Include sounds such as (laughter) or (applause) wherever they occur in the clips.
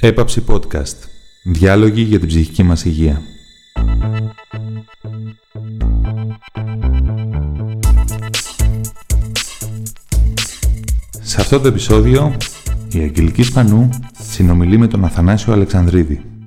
Έπαψη Podcast. Διάλογοι για την ψυχική μας υγεία. Σε αυτό το επεισόδιο, η Αγγελική Σπανού συνομιλεί με τον Αθανάσιο Αλεξανδρίδη.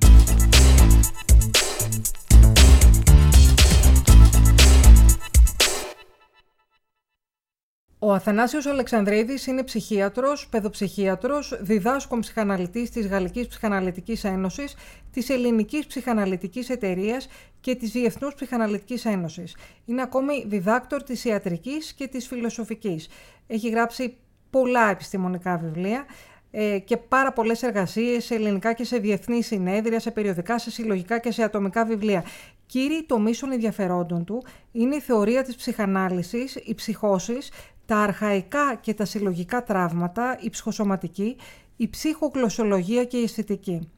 Ο Αθανάσιος Αλεξανδρίδης είναι ψυχίατρος, παιδοψυχίατρος, διδάσκων ψυχαναλυτής της Γαλλικής Ψυχαναλυτικής Ένωσης, της Ελληνικής Ψυχαναλυτικής Εταιρείας και της Διεθνούς Ψυχαναλυτικής Ένωσης. Είναι ακόμη διδάκτορ της ιατρικής και της φιλοσοφικής. Έχει γράψει πολλά επιστημονικά βιβλία ε, και πάρα πολλές εργασίες σε ελληνικά και σε διεθνή συνέδρια, σε περιοδικά, σε συλλογικά και σε ατομικά βιβλία. Κύριοι τομήσεων ενδιαφερόντων του είναι η θεωρία της ψυχανάλυσης, οι ψυχώσεις, τα αρχαϊκά και τα συλλογικά τραύματα, η ψυχοσωματική, η ψυχογλωσσολογία και η αισθητική.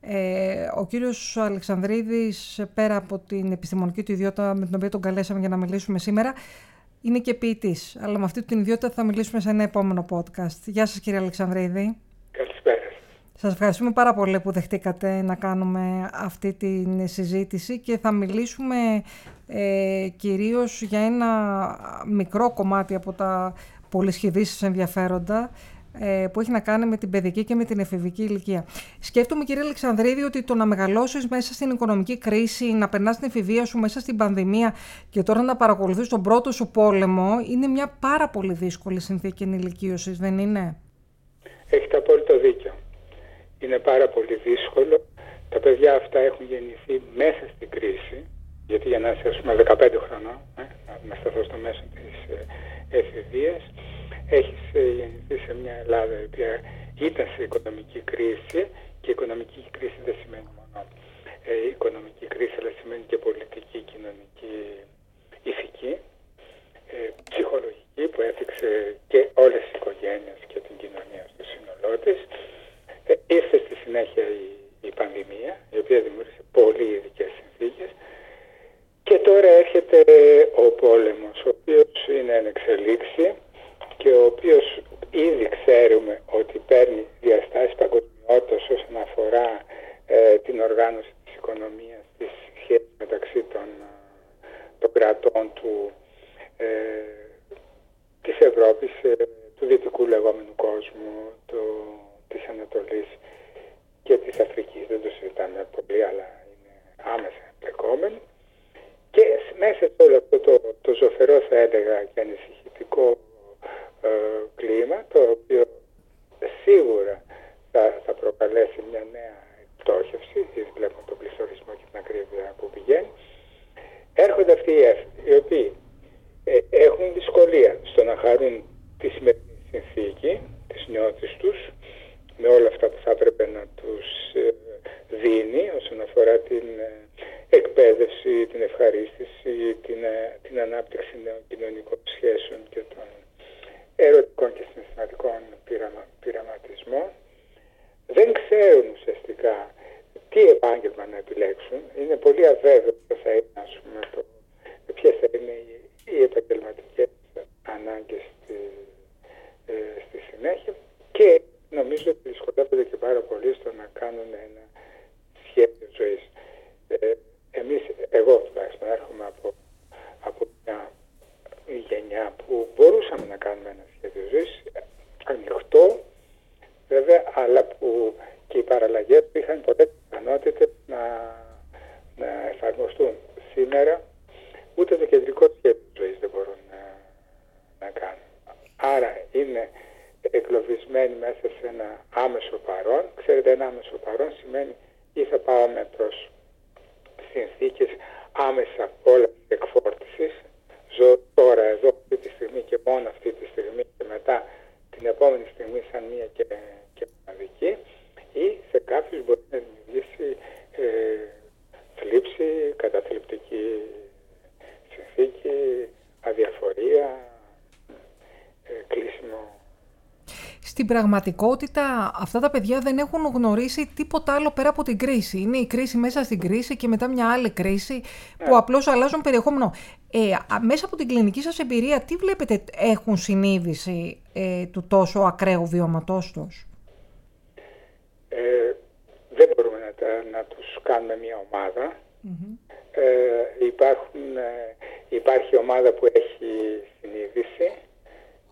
Ε, ο κύριος Αλεξανδρίδης, πέρα από την επιστημονική του ιδιότητα με την οποία τον καλέσαμε για να μιλήσουμε σήμερα, είναι και ποιητής. Αλλά με αυτή την ιδιότητα θα μιλήσουμε σε ένα επόμενο podcast. Γεια σας κύριε Αλεξανδρίδη. Καλησπέρα. Σας ευχαριστούμε πάρα πολύ που δεχτήκατε να κάνουμε αυτή τη συζήτηση και θα μιλήσουμε ε, κυρίως για ένα μικρό κομμάτι από τα πολυσχεδίσεις ενδιαφέροντα ε, που έχει να κάνει με την παιδική και με την εφηβική ηλικία. Σκέφτομαι, κύριε Αλεξανδρίδη, ότι το να μεγαλώσεις μέσα στην οικονομική κρίση, να περνάς την εφηβεία σου μέσα στην πανδημία και τώρα να παρακολουθείς τον πρώτο σου πόλεμο, είναι μια πάρα πολύ δύσκολη συνθήκη ενηλικίωσης, δεν είναι; Έχετε απόλυτο δίκιο. Είναι πάρα πολύ δύσκολο. Τα παιδιά αυτά έχουν γεννηθεί μέσα στην κρίση, γιατί για να είσαι, ας πούμε, 15 χρονών, ε, να σταθώ στο μέσο της ε, εφηβείας, έχεις ε, γεννηθεί σε μια Ελλάδα η οποία ήταν σε οικονομική κρίση και η οικονομική κρίση δεν σημαίνει μόνο ε, οικονομική κρίση αλλά σημαίνει και πολιτική, κοινωνική, ηθική, ε, ψυχολογική που έφυξε και όλες τις οικογένειες και την κοινωνία στο σύνολό της. Ε, ήρθε στη συνέχεια η, η πανδημία η οποία δημιούργησε πολύ ειδικές συνθήκες και τώρα έρχεται ο πόλεμος ο οποίος είναι εν εξελίξη και ο οποίος ήδη ξέρουμε ότι παίρνει διαστάσεις παγκοσμιότητας όσον αφορά ε, την οργάνωση της οικονομίας, της σχέσης μεταξύ των, ε, των κρατών του, ε, της Ευρώπης, ε, του δυτικού λεγόμενου κόσμου, του, της Ανατολής και της Αφρικής. Δεν το συζητάμε πολύ, αλλά είναι άμεσα εμπλεκόμενοι. Και μέσα σε όλο αυτό το, το ζωφερό, θα έλεγα, και ανησυχητικό ε, κλίμα το οποίο σίγουρα θα, θα προκαλέσει μια νέα πτώχευση, γιατί βλέπουμε τον πληθωρισμό και την ακρίβεια που πηγαίνει. Έρχονται αυτοί οι έφηβοι, οι οποίοι ε, έχουν δυσκολία στο να χαρούν τη σημερινή συνθήκη της νιώτης τους με όλα αυτά που θα έπρεπε να τους ε, δίνει όσον αφορά την εκπαίδευση, την ευχαρίστηση, την, την ανάπτυξη νέων κοινωνικών σχέσεων και των ερωτικών και συναισθηματικών πειραματισμών δεν ξέρουν ουσιαστικά τι επάγγελμα να επιλέξουν. Είναι πολύ αβέβαιο ποιο θα είναι, ας πούμε, το, ποιες θα είναι οι, επαγγελματικές ανάγκες στη, ε, στη συνέχεια και νομίζω ότι δυσκολεύονται και πάρα πολύ στο να κάνουν ένα σχέδιο ζωής. Ε, εμείς, εγώ τουλάχιστον έρχομαι από, από μια η γενιά που μπορούσαμε να κάνουμε ένα σχέδιο ζωής ανοιχτό βέβαια αλλά που και οι παραλλαγές είχαν ποτέ πιθανότητε να, να εφαρμοστούν. Σήμερα ούτε το κεντρικό σχέδιο ζωής δεν μπορούν να, να κάνουν. Άρα είναι εγκλωβισμένοι μέσα σε ένα άμεσο παρόν. Ξέρετε ένα άμεσο παρόν σημαίνει ή θα πάμε προς συνθήκες άμεσα όλα εκφόρτησης ζω τώρα εδώ αυτή τη στιγμή και μόνο αυτή τη στιγμή και μετά την επόμενη στιγμή σαν μία και, και μοναδική ή σε κάποιους μπορεί να δημιουργήσει ε, θλίψη, καταθλιπτική συνθήκη, αδιαφορία, ε, κλείσιμο στην πραγματικότητα αυτά τα παιδιά δεν έχουν γνωρίσει τίποτα άλλο πέρα από την κρίση. Είναι η κρίση μέσα στην κρίση και μετά μια άλλη κρίση που ναι. απλώς αλλάζουν περιεχόμενο. Ε, μέσα από την κλινική σας εμπειρία, τι βλέπετε έχουν συνείδηση ε, του τόσο ακραίου βιώματός τους; Ε, να τους κάνουμε μια ομαδα Ε, υπάρχουν, ε, υπάρχει ομάδα που έχει συνείδηση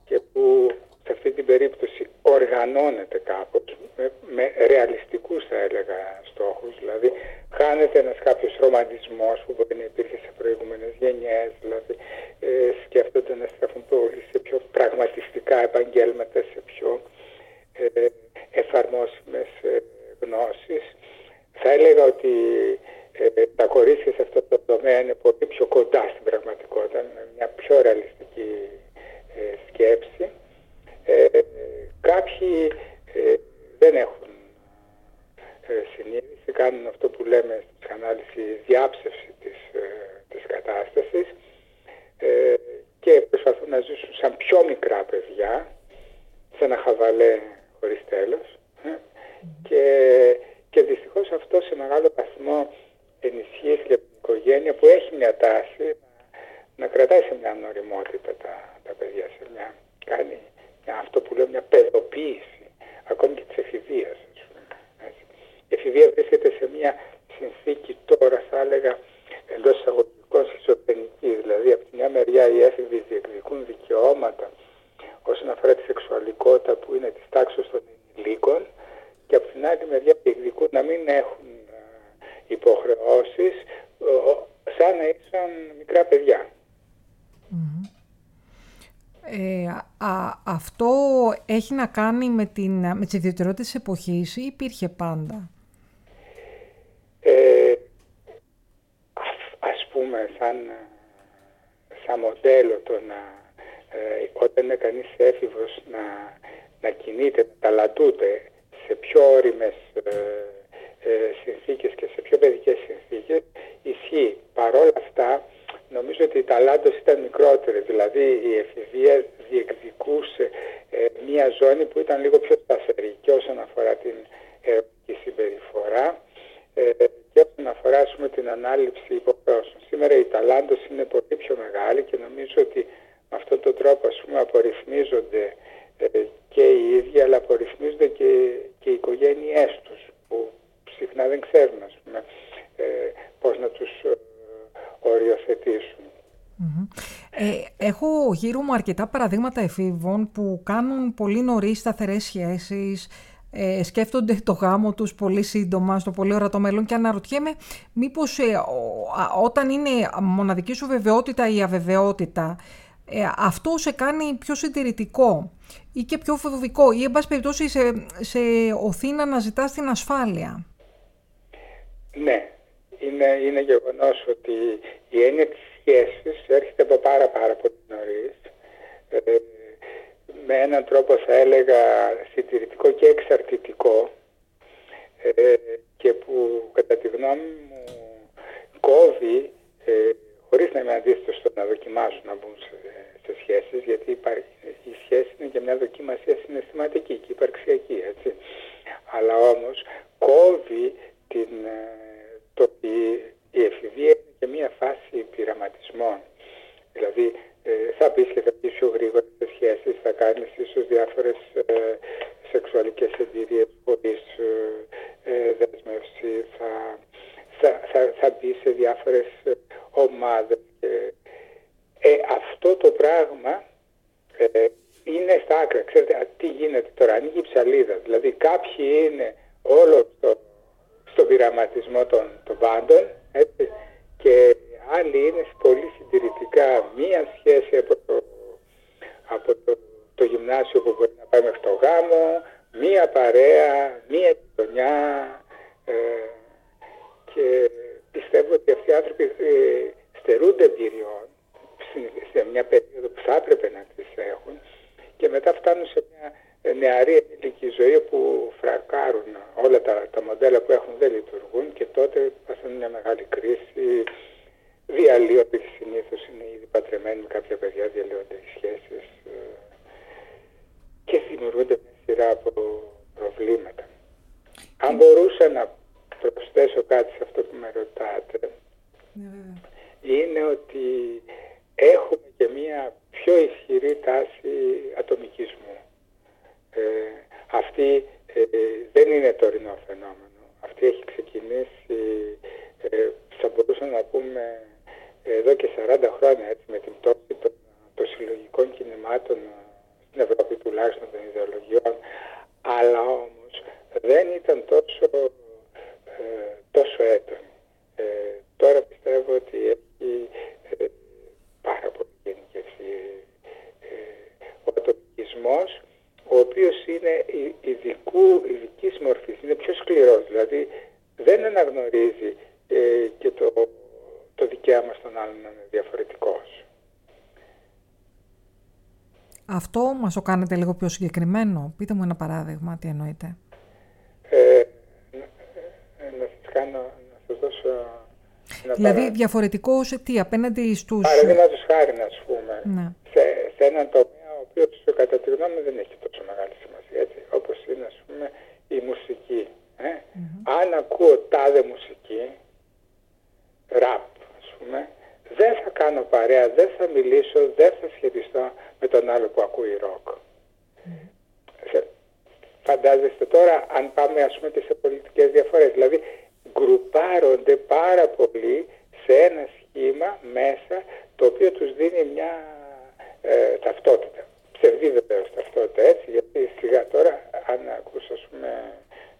και που σε αυτή την περίπτωση οργανώνεται κάπως με, με ρεαλιστικούς θα έλεγα στόχους. Δηλαδή χάνεται ένας κάποιος ρομαντισμός που μπορεί να υπήρχε σε προηγούμενες γενιές. Δηλαδή ε, σκέφτονται να στραφούν πολύ σε πιο πραγματιστικά επαγγέλματα σε πιο ε, εφαρμόσιμες ε, γνώσεις. Θα έλεγα ότι ε, τα κορίτσια σε αυτό το τομέα είναι πολύ πιο κοντά στην πραγματικότητα με μια πιο ρεαλιστική ε, σκέψη ε, κάποιοι ε, δεν έχουν ε, συνείδηση, κάνουν αυτό που λέμε στην ψυχανάλυση διάψευση της, της κατάστασης και προσπαθούν να ζήσουν σαν πιο μικρά παιδιά σε ένα χαβαλέ χωρίς τέλος και, και δυστυχώς αυτό σε μεγάλο βαθμό ενισχύει και την οικογένεια που έχει μια τάση να, κρατάει σε μια νοριμότητα τα, τα παιδιά, σε μια κάνει αυτό που λέω μια παιδοποίηση ακόμη και της εφηβείας. Η εφηβεία βρίσκεται σε μια συνθήκη τώρα θα έλεγα εντός εισαγωγικών σχιζοφρενική. Δηλαδή από τη μια μεριά οι έφηβοι διεκδικούν δικαιώματα όσον αφορά τη σεξουαλικότητα που είναι της τάξης των ενηλίκων και από την άλλη μεριά διεκδικούν να μην έχουν ε, υποχρεώσεις σαν να ήσαν μικρά παιδιά. Ε, α, αυτό έχει να κάνει με, την, με τις ιδιαιτερότητες της εποχής ή υπήρχε πάντα; Ε, ας πούμε σαν, σαν μοντέλο το να ε, όταν είναι κανείς έφηβος να, να κινείται, να ταλαντούται σε πιο όριμες ε, ε, συνθήκες και σε πιο παιδικές συνθήκες ισχύει. Παρόλα αυτά νομίζω ότι η ταλάντος ήταν μικρότερη, δηλαδή η εφηβεία διεκδικούσε ε, μια ζώνη που ήταν λίγο πιο σταθερή και όσον αφορά την ερωτική συμπεριφορά ε, και όσον αφορά την ανάληψη υποχρεώσεων. Σήμερα η ταλάντος είναι πολύ πιο μεγάλη και νομίζω ότι με αυτόν τον τρόπο ας πούμε απορριθμίζονται ε, και οι ίδιοι αλλά απορριθμίζονται και, και οι οικογένειές τους που συχνά δεν ξέρουν ας πούμε, ε, πώς να τους οριοθετησουν Ε, έχω γύρω μου αρκετά παραδείγματα εφήβων που κάνουν πολύ νωρίς σταθερές σχέσεις, ε, σκέφτονται το γάμο τους πολύ σύντομα, στο πολύ ορατό μέλλον και αναρωτιέμαι μήπως ε, όταν είναι μοναδική σου βεβαιότητα ή αβεβαιότητα, ε, αυτό σε κάνει πιο συντηρητικό ή και πιο φοβικό ή εν πάση περιπτώσει σε, σε οθεί να αναζητάς την ασφάλεια; Ναι, είναι, είναι γεγονός ότι η έννοια της σχέσης έρχεται από πάρα πάρα πολύ νωρίς ε, με έναν τρόπο θα έλεγα συντηρητικό και εξαρτητικό ε, και που κατά τη γνώμη μου κόβει ε, χωρίς να είμαι αντίθετος στο να δοκιμάσουν να μπουν σε, σε σχέσεις γιατί υπάρχει, η σχέση είναι και μια δοκιμασία συναισθηματική και υπαρξιακή έτσι. Αλλά όμως κόβει την, το ότι η εφηβεία είναι και μια φάση πειραματισμών. Δηλαδή ε, θα πεις και θα πεις πιο γρήγορα σε σχέσεις, θα κάνεις ίσως διάφορες ε, σεξουαλικές εμπειρίες χωρίς ε, ε δεσμεύση, θα, θα, θα, θα μπεις σε διάφορες ε, ομάδες. Ε, αυτό το πράγμα είναι στα άκρα. Ξέρετε τι γίνεται τώρα, ανοίγει η ψαλίδα. Δηλαδή κάποιοι είναι όλο το στον πειραματισμό των, των πάντων έτσι, και άλλοι είναι πολύ συντηρητικά. Μία σχέση από το, από το, το γυμνάσιο που μπορεί να πάει μέχρι το γάμο, μία παρέα, μία γειτονιά ε, και πιστεύω ότι αυτοί οι άνθρωποι ε, στερούνται εμπειριών σε μια περίοδο που θα έπρεπε να τις έχουν και μετά φτάνουν σε μια νεαρή ενήλικη ζωή που φρακάρουν όλα τα, τα μοντέλα που έχουν δεν λειτουργούν και τότε παθαίνουν μια μεγάλη κρίση διαλύονται συνήθως είναι ήδη πατρεμένοι με κάποια παιδιά διαλύονται οι σχέσεις ε, και δημιουργούνται μια σειρά από προβλήματα. Αν μπορούσα να προσθέσω κάτι σε αυτό που με ρωτάτε ναι, είναι ότι έχουμε και μια πιο ισχυρή τάση ατομικισμού. Ε, αυτή ε, δεν είναι τωρινό φαινόμενο. Αυτή έχει ξεκινήσει ξεκινήσει, ε, θα μπορούσαμε να πούμε, εδώ και 40 χρόνια έτσι, με την πτώση των, των συλλογικών κινημάτων στην Ευρώπη τουλάχιστον των ιδεολογιών, αλλά όμως δεν ήταν τόσο, ε, τόσο έντονη. Ε, τώρα πιστεύω ότι έχει ε, πάρα πολύ γενικευθεί ο ατομικισμός, ο οποίος είναι ειδικού, ειδικής μορφής, είναι πιο σκληρός, δηλαδή δεν αναγνωρίζει και το, το δικαίωμα στον άλλον να είναι διαφορετικός. Αυτό μας το κάνετε λίγο πιο συγκεκριμένο. Πείτε μου ένα παράδειγμα, τι εννοείτε. Ε, να σας κάνω, να σας δώσω... Ένα δηλαδή διαφορετικό σε τι, απέναντι στους... Παραδείγματο χάρη, να πούμε, ναι. σε, σε έναν τομέα ο οποίος κατά τη γνώμη δεν έχει τόσο μεγάλη σημασία, έτσι, όπως είναι, ας πούμε, η μουσική. Ε; Αν ακούω τάδε μουσική, ραπ, ας πούμε, δεν θα κάνω παρέα, δεν θα μιλήσω, δεν θα σχετιστώ με τον άλλο που ακούει ροκ. Φαντάζεστε τώρα αν πάμε ας πούμε και σε πολιτικές διαφορές. Δηλαδή γκρουπάρονται πάρα πολύ σε ένα σχήμα μέσα το οποίο τους δίνει μια ε, ταυτότητα. Ψευδή βεβαίως ταυτότητα έτσι γιατί σιγά τώρα αν ακούς ας πούμε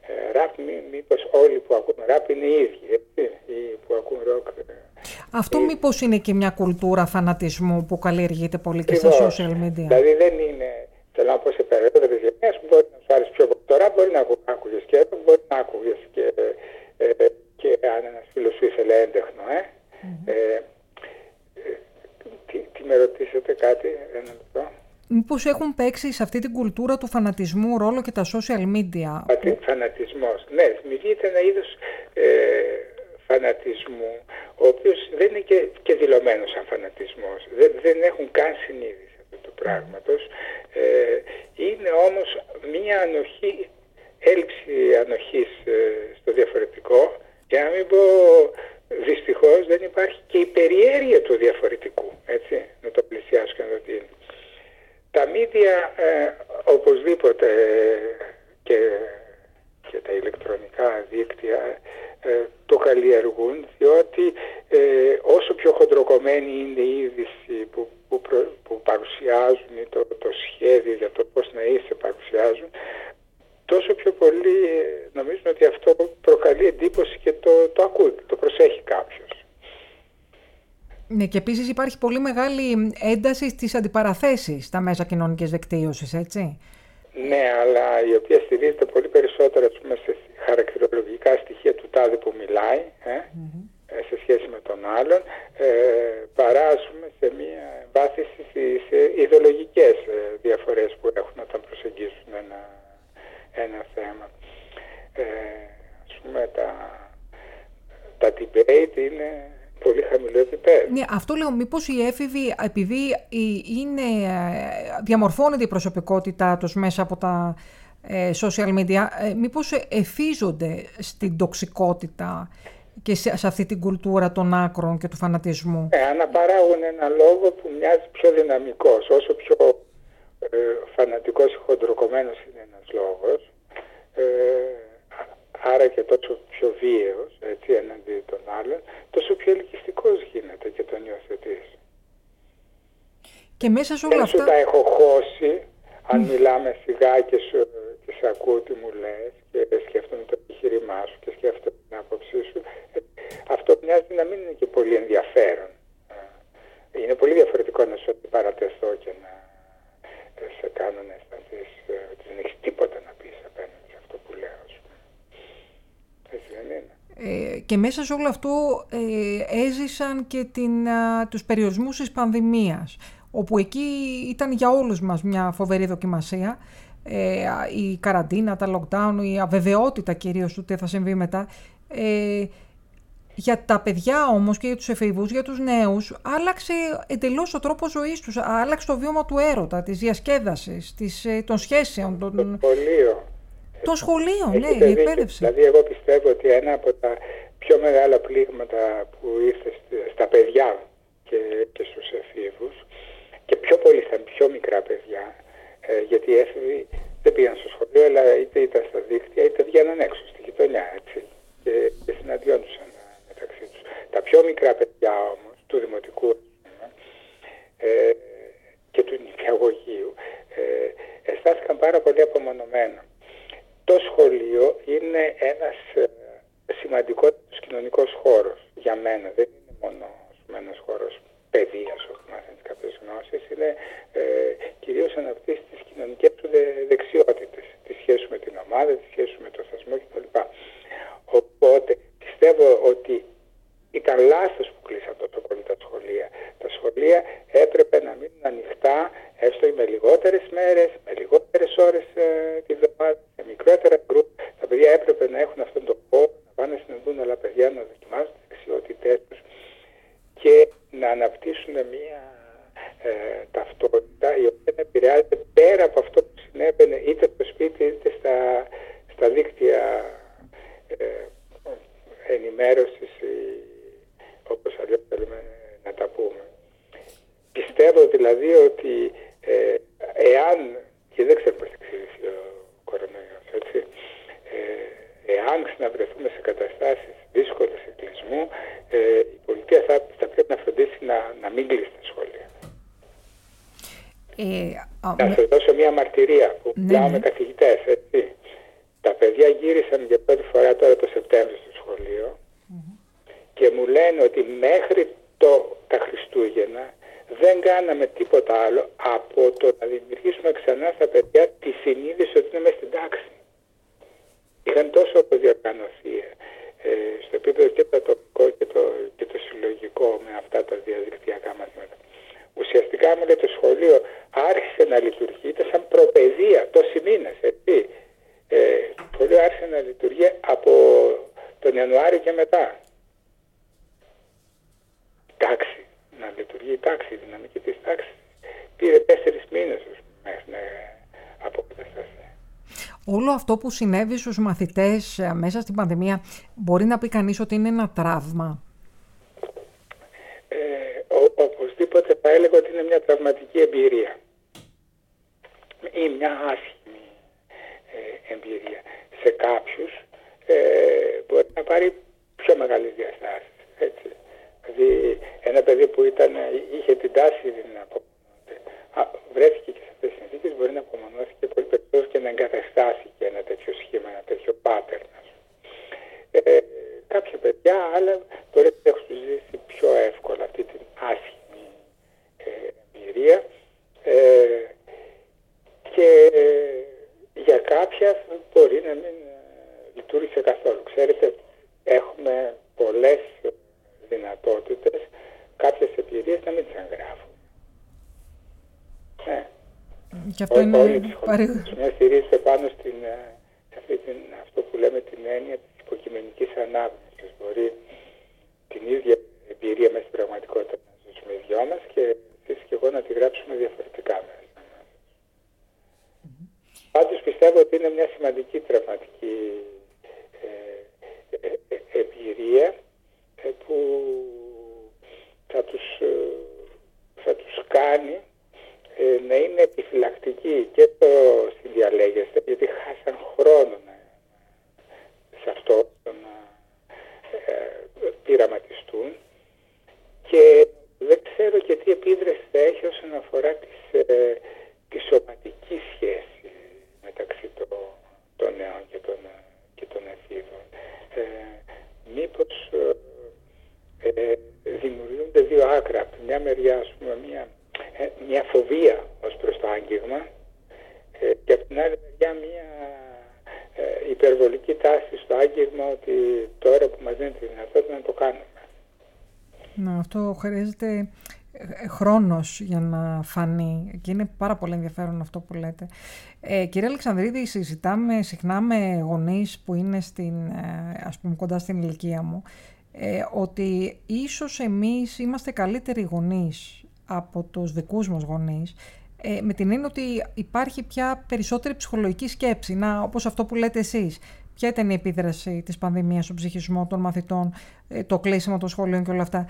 ε, ραπ μή, μήπως όλοι που ακούν ραπ είναι οι ίδιοι έτσι, ή που ακούν ροκ. Ε, Αυτό ή... μήπως είναι και μια κουλτούρα φανατισμού που καλλιεργείται πολύ και στα social media; Δηλαδή δεν είναι Θέλω να πω σε περισσότερες γενιές που μπορεί να σου άρεσε πιο πολύ. Τώρα μπορεί να άκουγες και εδώ, μπορεί να άκουγες και, ε, και αν ένας φίλος σου ήθελε έντεχνο. Ε. Mm-hmm. ε, τι, τι με ρωτήσατε κάτι, ένα λεπτό. Μήπως έχουν παίξει σε αυτή την κουλτούρα του φανατισμού ρόλο και τα social media; Φανατισμός. Ναι, δημιουργείται ένα είδος ε, φανατισμού, ο οποίος δεν είναι και, και δηλωμένος σαν φανατισμό. Δεν, δεν έχουν καν συνείδηση αυτού του πράγματος. Ε, είναι όμως μία ανοχή, έλλειψη ανοχής ε, στο διαφορετικό και να μην πω δυστυχώς δεν υπάρχει και η περιέργεια του διαφορετικού, έτσι, να το πλησιάσω και να το δίνω. Τα μίδια ε, οπωσδήποτε και, και τα ηλεκτρονικά δίκτυα το καλλιεργούν διότι όσο πιο χοντροκομμένη είναι η είδηση που που, που παρουσιάζουν ή το, το σχέδιο για το πώς να είσαι παρουσιάζουν τόσο πιο πολύ ε, νομίζουν ότι αυτό προκαλεί εντύπωση και το, το ακούει, το προσέχει κάποιος. Ναι, και επίσης υπάρχει πολύ μεγάλη ένταση στις αντιπαραθέσεις στα μέσα κοινωνικής δικτύωσης, έτσι. Ναι, αλλά η οποία στηρίζεται πολύ περισσότερο πούμε, σε χαρακτηρολογικά στοιχεία του τάδε που μιλάει, ε, ε, σε σχέση με τον άλλον, ε, παράσουμε σε μια βάθηση στις ε, ιδεολογικές ε, διαφορές που έχουν όταν προσεγγίσουν ένα, ένα θέμα. Ε, ας πούμε τα, τα debate είναι πολύ χαμηλό επίπεδο. Ναι, αυτό λέω, μήπως οι έφηβοι, επειδή είναι, διαμορφώνεται η προσωπικότητά τους μέσα από τα social media, μήπως εφίζονται στην τοξικότητα και σε, αυτή την κουλτούρα των άκρων και του φανατισμού; Ε, αναπαράγουν ένα λόγο που μοιάζει πιο δυναμικός. Όσο πιο ε, φανατικός ή χοντροκομμένος είναι ένας λόγος, ε, άρα και τόσο πιο βίαιος έτσι, εναντί των άλλων, τόσο πιο ελκυστικός γίνεται και τον υιοθετείς. Και μέσα σε όλα Δεν αυτά... σου τα έχω χώσει, αν μιλάμε σιγά και, σου, και σε ακούω τι μου λες και σκέφτομαι το επιχείρημά σου και σκέφτομαι την άποψή σου, αυτό μοιάζει να μην είναι και πολύ ενδιαφέρον. Είναι πολύ διαφορετικό να σου παρατεθώ και να σε κάνω να αισθανθείς ε, ότι δεν έχεις τίποτα να πεις απέναντι σε αυτό που λέω. Έτσι δεν είναι. Ε, και μέσα σε όλο αυτό ε, έζησαν και την, α, τους περιορισμούς της πανδημίας, όπου εκεί ήταν για όλους μας μια φοβερή δοκιμασία. Ε, η καραντίνα, τα lockdown, η αβεβαιότητα κυρίως του τι θα συμβεί μετά. Ε, για τα παιδιά όμως και για τους εφηβούς, για τους νέους, άλλαξε εντελώς ο τρόπος ζωής τους, άλλαξε το βίωμα του έρωτα, της διασκέδασης, της, ε, των σχέσεων. Των... Το σχολείο. Το σχολείο, ναι, η εκπαίδευση. Δηλαδή εγώ πιστεύω ότι ένα από τα πιο μεγάλα πλήγματα που ήρθε στα παιδιά και, και στους εφήβους και πιο πολύ στα πιο μικρά παιδιά, ε, γιατί οι έφηβοι δεν πήγαν στο σχολείο, αλλά είτε ήταν στα δίκτυα είτε βγαίναν έξω στη γειτονιά. Και, και συναντιόντουσαν μεταξύ τους. Τα πιο μικρά παιδιά όμως του δημοτικού ε, και του νηπιαγωγείου ε, αισθάνθηκαν πάρα πολύ απομονωμένα. Το σχολείο είναι ένας ε, σημαντικό κοινωνικός χώρος. για μένα. Δεν είναι μόνος χώρο. χώρος παιδείας όπου μάθαινες κάποιες γνώσεις, είναι ε, κυρίως αναπτύσσει τις κοινωνικές σου δεξιότητες, τη σχέση με την ομάδα, τη σχέση με το θεσμό κτλ. Οπότε πιστεύω ότι ήταν λάθος που κλείσαν τόσο πολύ τα σχολεία. Τα σχολεία έπρεπε να μείνουν ανοιχτά, έστω με λιγότερες μέρες, με λιγότερες ώρες ε, τη βδομάδα, σε μικρότερα γκρουπ. Τα παιδιά έπρεπε να έχουν αυτόν τον χώρο, να πάνε να συναντούν άλλα παιδιά, να δοκιμάζουν τις δεξιότητές τους και να αναπτύσσουν μια ε, ταυτότητα η οποία επηρεάζεται πέρα από αυτό που συνέβαινε είτε στο σπίτι είτε στα, στα δίκτυα ε, ενημέρωσης όπως αλλιώς θέλουμε να τα πούμε. Πιστεύω δηλαδή ότι ε, εάν, και δεν ξέρω πώς θα εξηγήσει ο κορονοϊός, έτσι, ε, εάν ξαναβρεθούμε σε καταστάσεις δύσκολες εκκλεισμού, ε, η πολιτεία θα, θα πρέπει να φροντίσει να, να μην κλείσει τα σχόλια. Ε, να σας δώσω μια μαρτυρία που ναι, μιλάω ναι. με καθηγητές, έτσι. Τα παιδιά γύρισαν για πρώτη φορά τώρα το Σεπτέμβριο στο σχολείο και μου λένε ότι μέχρι το, τα Χριστούγεννα δεν κάναμε τίποτα άλλο από το να δημιουργήσουμε ξανά στα παιδιά τη συνείδηση ότι είναι μέσα στην τάξη. Είχαν τόσο αποδιοργανωθείς ε, στο επίπεδο και το τοπικό και το, και το συλλογικό με αυτά τα διαδικτυακά μαθήματα. Ουσιαστικά μου λέει το σχολείο άρχισε να λειτουργεί, ήταν σαν προπαιδεία τόσοι μήνες, έτσι. Ε, το σχολείο άρχισε να λειτουργεί από τον Ιανουάριο και μετά τάξη, να λειτουργεί η τάξη, η δυναμική της τάξης. Πήρε τέσσερις μήνες μέχρι να αποκατασταθεί. Όλο αυτό που συνέβη στους μαθητές ε, μέσα στην πανδημία μπορεί να πει κανείς ότι είναι ένα τραύμα; Ε, ο, οπωσδήποτε θα έλεγα ότι είναι μια τραυματική εμπειρία ή μια άσχημη ε, εμπειρία. Σε κάποιους ε, μπορεί να πάρει πιο μεγάλες διαστάσεις. Έτσι. Δηλαδή ένα παιδί που ήταν, είχε την τάση να απομονώνεται, βρέθηκε και σε αυτές τις συνθήκες, μπορεί να απομονώθηκε πολύ περισσότερο και να εγκαταστάσει και ένα τέτοιο σχήμα, ένα τέτοιο pattern. Ε, κάποια παιδιά άλλα μπορεί να έχουν ζήσει πιο εύκολα αυτή την άσχημη ε, εμπειρία ε, και για κάποια μπορεί να μην ε, λειτουργήσε καθόλου. Ξέρετε, έχουμε πολλές δυνατότητες κάποιες εμπειρίες να μην τις εγγράφουν. Ναι. Και αυτό είναι παρήγορο. στηρίζεται πάνω στην, ε, σε αυτή την, αυτό που λέμε την έννοια της υποκειμενικής ανάγνωσης. Μπορεί την ίδια εμπειρία μέσα στην πραγματικότητα να ζήσουμε οι δυο μας και εσείς και εγώ να τη γράψουμε διαφορετικά μέσα. Mm-hmm. Πάντως πιστεύω ότι είναι μια σημαντική τραυματική ε, ε, ε, εμπειρία που θα τους, ε, θα τους κάνει ε, να είναι επιφυλακτικοί και το συνδιαλέγεστε γιατί χάσαν χρόνο σε αυτό να ε, πειραματιστούν και δεν ξέρω και τι επίδραση θα έχει όσον αφορά τις, ε, τη σωματική σχέση μεταξύ των, των νέων και των, και των εφήβων. μήπως ε, δημιουργούνται δύο άκρα. Από μια μεριά, ας πούμε, μια, ε, μια φοβία ως προς το άγγιγμα ε, και από την άλλη μεριά μια ε, υπερβολική τάση στο άγγιγμα ότι τώρα που μας δίνει τη δυνατότητα να το κάνουμε. Να, αυτό χρειάζεται χρόνος για να φανεί και είναι πάρα πολύ ενδιαφέρον αυτό που λέτε. Ε, κύριε Αλεξανδρίδη, συζητάμε συχνά με γονείς που είναι στην, ας πούμε, κοντά στην ηλικία μου ε, ότι ίσως εμείς είμαστε καλύτεροι γονείς από τους δικούς μας γονείς ε, με την έννοια ότι υπάρχει πια περισσότερη ψυχολογική σκέψη, να, όπως αυτό που λέτε εσείς. Ποια ήταν η επίδραση της πανδημίας στον ψυχισμό των μαθητών, ε, το κλείσιμο των σχολείων και όλα αυτά.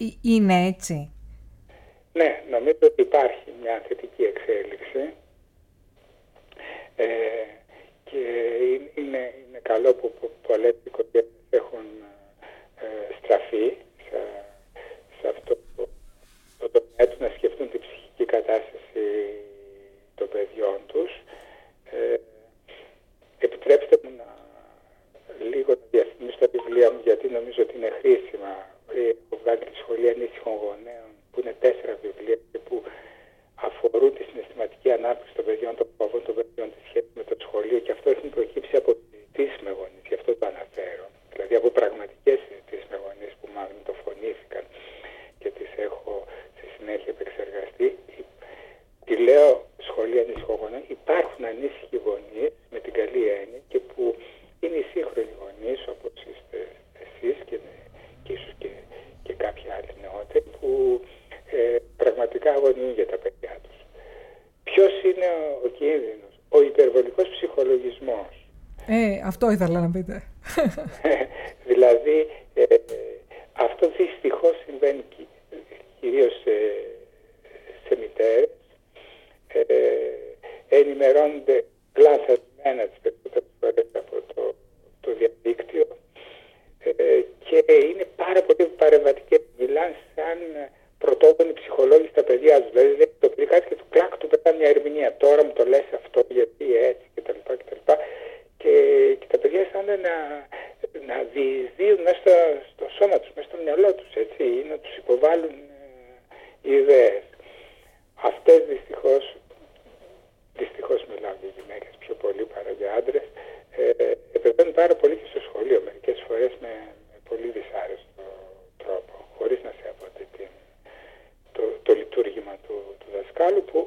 Ε, είναι έτσι; Ναι, νομίζω ότι υπάρχει μια θετική εξέλιξη ε, και είναι, είναι καλό που πολλές οικογένειες έχουν ε, στραφεί σε, σε αυτό το τομέα του να σκεφτούν την ψυχική κατάσταση των παιδιών τους. Ε, επί επιτρέψτε μου να λίγο να διαφημίσω τα βιβλία μου γιατί νομίζω ότι είναι χρήσιμα. Έχω βγάλει τη σχολή ανήσυχων γονέων που είναι τέσσερα βιβλία και που αφορούν τη συναισθηματική ανάπτυξη των παιδιών, των φοβών των παιδιών, τη σχέση με το σχολείο και αυτό έχει προκύψει από συζητήσει με γονεί, γι' αυτό το αναφέρω. Δηλαδή από πραγματικέ συζητήσει με γονεί που μάλλον το φωνήθηκαν και τι έχω στη συνέχεια επεξεργαστεί. Τη λέω σχολεία ανησυχογονών, υπάρχουν ανήσυχοι γονεί με την καλή έννοια και που είναι οι σύγχρονοι γονεί όπω είστε εσεί και, και ίσω και, και κάποιοι άλλοι νεότεροι που ε, πραγματικά αγωνιούν για τα παιδιά τους. Ποιος είναι ο, ο κίνδυνος, ο υπερβολικός ψυχολογισμός. Ε, αυτό ήθελα να πείτε. (laughs) δηλαδή, ε, αυτό δυστυχώς συμβαίνει κυρίως σε, σε μητέρες. Ε, ενημερώνονται κλάσσασμένα τις περισσότερες φορές από το, το διαδίκτυο ε, και είναι πάρα πολύ παρεμβατικές. Μιλάνε σαν πρωτόγονοι ψυχολόγοι στα παιδιά τους. Δηλαδή το παιδί κάτι και του κλάκ του πετά μια ερμηνεία. Τώρα μου το λες αυτό, γιατί έτσι κτλ. Και, και, και τα παιδιά αισθάνονται να, να διεισδύουν μέσα στο, στο σώμα τους, μέσα στο μυαλό τους ή να τους υποβάλουν ε, ιδέες. Αυτές δυστυχώς, δυστυχώς μιλάω για γυναίκες πιο πολύ παρά για άντρες, ε, πάρα πολύ και στο σχολείο. Μερικές φορές με, με πολύ δυσάρεστο τρόπο, χωρίς να σε αποτετείνει το, το λειτουργήμα του, του δασκάλου που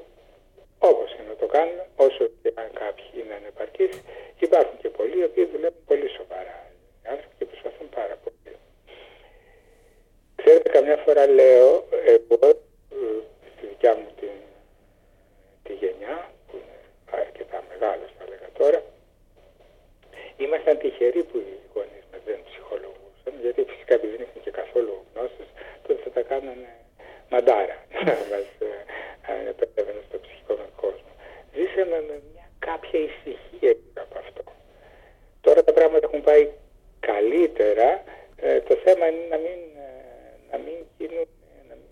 όπως και να το κάνουμε, όσο και αν κάποιοι είναι ανεπαρκείς, υπάρχουν και πολλοί οι οποίοι δουλεύουν πολύ σοβαρά. Οι άνθρωποι και προσπαθούν πάρα πολύ. Ξέρετε, καμιά φορά λέω, εγώ ε, στη δικιά μου την, τη γενιά, που είναι αρκετά μεγάλος θα λέγα τώρα, ήμασταν τυχεροί που οι γονείς μας δεν ψυχολογούσαν, γιατί φυσικά επειδή δεν είχαν και καθόλου γνώσεις, τότε θα τα κάνανε μαντάρα να μας επέτρεπε στο ψυχικό μας κόσμο. Ζήσαμε με μια κάποια ησυχία από αυτό. Τώρα τα πράγματα έχουν πάει καλύτερα. Ε, το θέμα είναι να μην, ε, να μην γίνουν να μην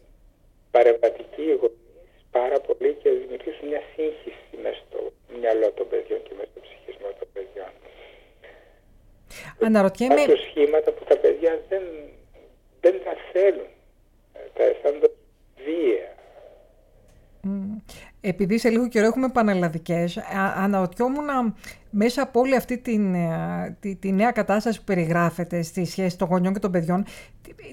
παρεμβατικοί οι γονείς πάρα πολύ και να δημιουργήσουν μια σύγχυση μέσα στο μυαλό των παιδιών και μέσα στο ψυχισμό των παιδιών. Αναρωτιέμαι... Υπάρχουν σχήματα που τα παιδιά δεν, δεν τα θέλουν. Ε, τα αισθάνονται βία. Επειδή σε λίγο καιρό έχουμε πανελλαδικές, αναρωτιόμουν μέσα από όλη αυτή την, ε, τη, τη, νέα κατάσταση που περιγράφεται στη σχέση των γονιών και των παιδιών,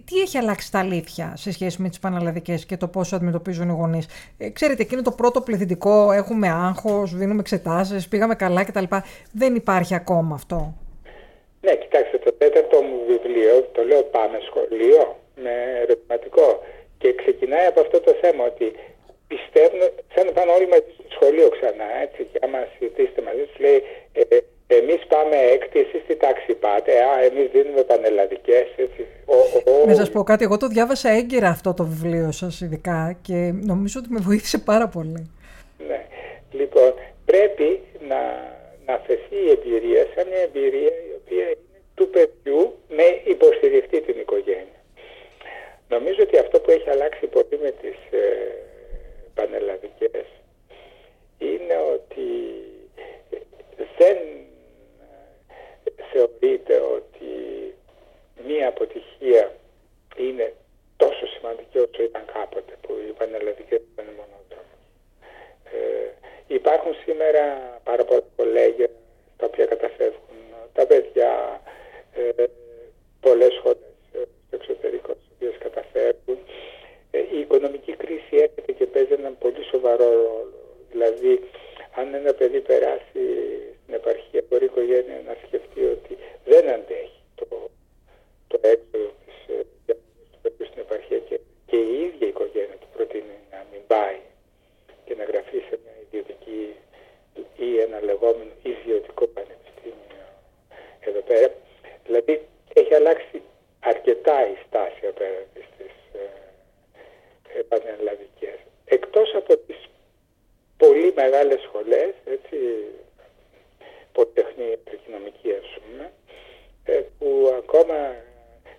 τι, έχει αλλάξει τα αλήθεια σε σχέση με τις πανελλαδικές και το πόσο αντιμετωπίζουν οι γονείς; Ε, ξέρετε, εκείνο το πρώτο πληθυντικό, έχουμε άγχος, δίνουμε εξετάσεις, πήγαμε καλά κτλ. Δεν υπάρχει ακόμα αυτό. Ναι, κοιτάξτε, το τέταρτο μου βιβλίο, το λέω πάμε σχολείο, με ερωτηματικό και ξεκινάει από αυτό το θέμα ότι πιστεύουν, σαν να πάνε όλοι μαζί στο σχολείο ξανά, έτσι, και άμα συζητήσετε μαζί τους, λέει, ε, ε, εμείς πάμε έκτη, εσείς τι τάξη πάτε, α, εμείς δίνουμε πανελλαδικές, έτσι. Ο, ο, Να σας πω κάτι, εγώ το διάβασα έγκαιρα αυτό το βιβλίο σας ειδικά και νομίζω ότι με βοήθησε πάρα πολύ. Ναι, λοιπόν, πρέπει να, να θεθεί η εμπειρία σαν μια εμπειρία η οποία είναι του παιδιού με υποστηριχτή την οικογένεια. Νομίζω ότι αυτό που έχει αλλάξει πολύ με τις ε, πανελλαδικές είναι ότι δεν θεωρείται ότι μία αποτυχία είναι τόσο σημαντική όσο ήταν κάποτε που οι πανελλαδικές ήταν μονόδρομος. Ε, υπάρχουν σήμερα πάρα πολλά κολέγια τα οποία καταφεύγουν τα παιδιά, ε, πολλές χώρες ε, στο εξωτερικό οποίες καταφέρουν. Ε, η οικονομική κρίση έρχεται και παίζει έναν πολύ σοβαρό ρόλο. Δηλαδή, αν ένα παιδί περάσει στην επαρχία, μπορεί η οικογένεια να σκεφτεί ότι δεν αντέχει το, το έξοδο της ε, του στην επαρχία και, και η ίδια η οικογένεια του προτείνει να μην πάει και να γραφεί σε μια ιδιωτική ή ένα λεγόμενο ιδιωτικό πανεπιστήμιο εδώ πέρα. Δηλαδή, έχει αλλάξει αρκετά η στάση απέναντι στις ε, πανελλαδικές. Εκτός από τις πολύ μεγάλες σχολές, έτσι, πολυτεχνία, τρικοινομική ας πούμε, ε, που ακόμα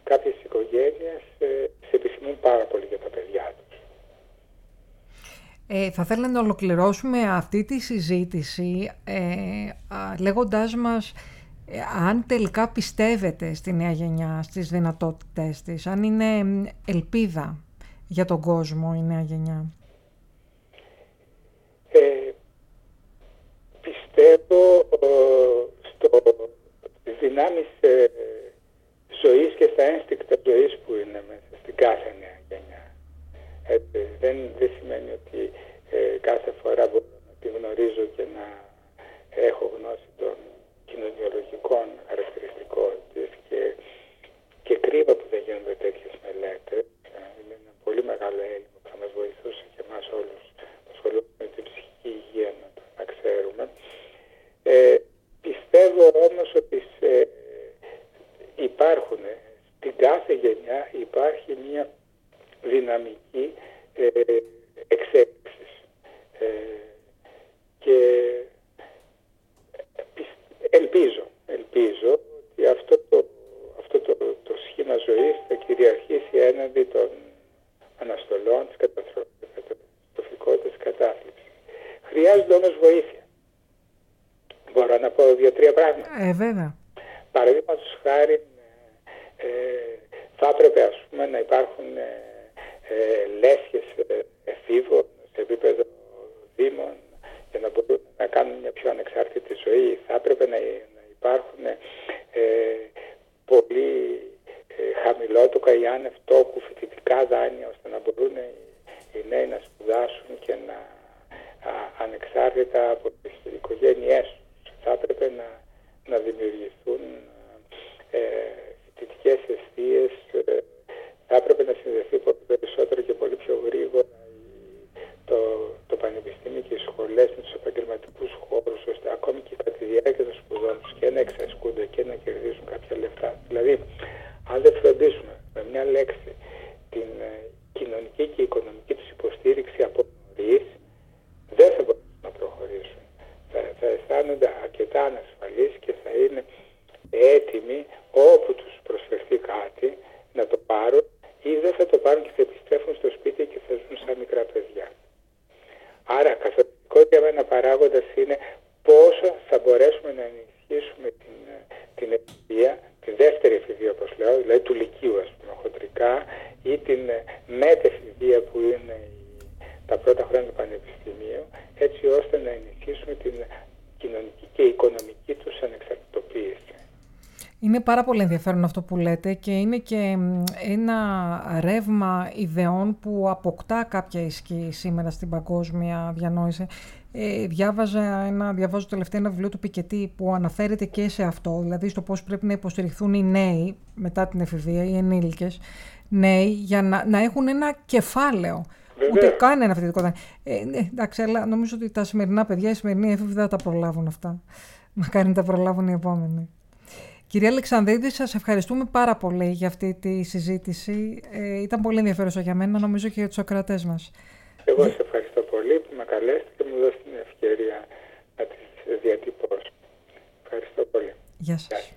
κάποιες οικογένειες ε, σε επισημούν πάρα πολύ για τα παιδιά τους. Ε, θα ήθελα να ολοκληρώσουμε αυτή τη συζήτηση ε, λέγοντάς μας ε, αν τελικά πιστεύετε στη νέα γενιά, στις δυνατότητες της, αν είναι ελπίδα για τον κόσμο η νέα γενιά. Ε, πιστεύω ε, στο, στις δυνάμεις ε, ζωής και στα ένστικτα ζωής που είναι μέσα στην κάθε νέα γενιά. δεν, δεν σημαίνει ότι ε, κάθε φορά μπορώ να τη γνωρίζω και να έχω γνώση των κοινωνιολογικών χαρακτηριστικών της και, και κρίμα που δεν γίνονται τέτοιες μελέτες. Ε, είναι ένα πολύ μεγάλο έλλειμμα που θα μας βοηθούσε και εμάς όλους που ασχολούμαστε με την ψυχική υγεία να, να ξέρουμε. Ε, πιστεύω όμως ότι σε, υπάρχουν στην κάθε γενιά υπάρχει μια δυναμική ε, εξέλιξη. Ε, και Ελπίζω, ελπίζω ότι αυτό το, αυτό το, το σχήμα ζωής θα κυριαρχήσει έναντι των αναστολών της καταστροφικότητας της κατάθλιψης. Χρειάζεται όμως βοήθεια. Μπορώ να πω δύο-τρία πράγματα. Ε, βέβαια. Παραδείγματος χάρη ε, θα έπρεπε ας πούμε να υπάρχουν ε, ε, λέσχες ε, εφήβων σε επίπεδο δήμων για να μπορούν να κάνουν μια πιο ανεξάρτητη ζωή. Θα έπρεπε να, υπάρχουν ε, πολύ ε, χαμηλότοκα ή άνευ τόκου φοιτητικά δάνεια ώστε να μπορούν οι, οι νέοι να σπουδάσουν και να α, ανεξάρτητα από τις οικογένειές τους. Θα έπρεπε να, να δημιουργηθούν ε, φοιτητικές αιστείες, ε, θα έπρεπε να συνδεθεί πολύ περισσότερο και πολύ πιο γρήγορα το, το πανεπιστήμιο και οι σχολές με τους επαγγελματικούς χώρους ώστε ακόμη και κατά τη διάρκεια των σπουδών τους και να εξασκούνται και να κερδίσουν κάποια λεφτά. Δηλαδή, αν δεν φροντίσουμε με μια λέξη την ε, κοινωνική και οικονομική τους υποστήριξη από νωρίς, δεν θα μπορούν να προχωρήσουν. Θα, θα αισθάνονται αρκετά ανασφαλείς και θα είναι έτοιμοι όπου τους προσφερθεί κάτι να το πάρουν ή δεν θα το πάρουν και θα επιστρέφουν στο σπίτι και θα ζουν σαν μικρά παιδιά. Άρα καθοριστικό για μένα παράγοντας είναι πόσο θα μπορέσουμε να ενισχύσουμε την, την εφηβεία, τη δεύτερη εφηβεία όπως λέω, δηλαδή του λυκείου ας πούμε χοντρικά ή την μετεφηβεία που είναι τα πρώτα χρόνια του Πανεπιστημίου έτσι ώστε να ενισχύσουμε την κοινωνική και οικονομική τους ανεξαρτητοποίηση. Είναι πάρα πολύ ενδιαφέρον αυτό που λέτε και είναι και ένα ρεύμα ιδεών που αποκτά κάποια ισχύ σήμερα στην παγκόσμια διανόηση. Ε, διάβαζα ένα, διαβάζω τελευταία ένα βιβλίο του Πικετή που αναφέρεται και σε αυτό, δηλαδή στο πώς πρέπει να υποστηριχθούν οι νέοι μετά την εφηβεία, οι ενήλικες νέοι, για να, να έχουν ένα κεφάλαιο. Βέβαια. Ούτε καν ένα φοιτητικό Ε, ναι, εντάξει, αλλά νομίζω ότι τα σημερινά παιδιά, οι σημερινοί έφηβοι δεν τα προλάβουν αυτά. Μακάρι να τα προλάβουν οι επόμενοι. Κυρία Αλεξανδρίδη, σας ευχαριστούμε πάρα πολύ για αυτή τη συζήτηση. Ε, ήταν πολύ ενδιαφέρουσα για μένα, νομίζω και για τους ακροατές μας. Εγώ σας ευχαριστώ πολύ που με καλέσετε και μου δώσετε την ευκαιρία να τις διατυπώσω. Ευχαριστώ πολύ. Γεια σας.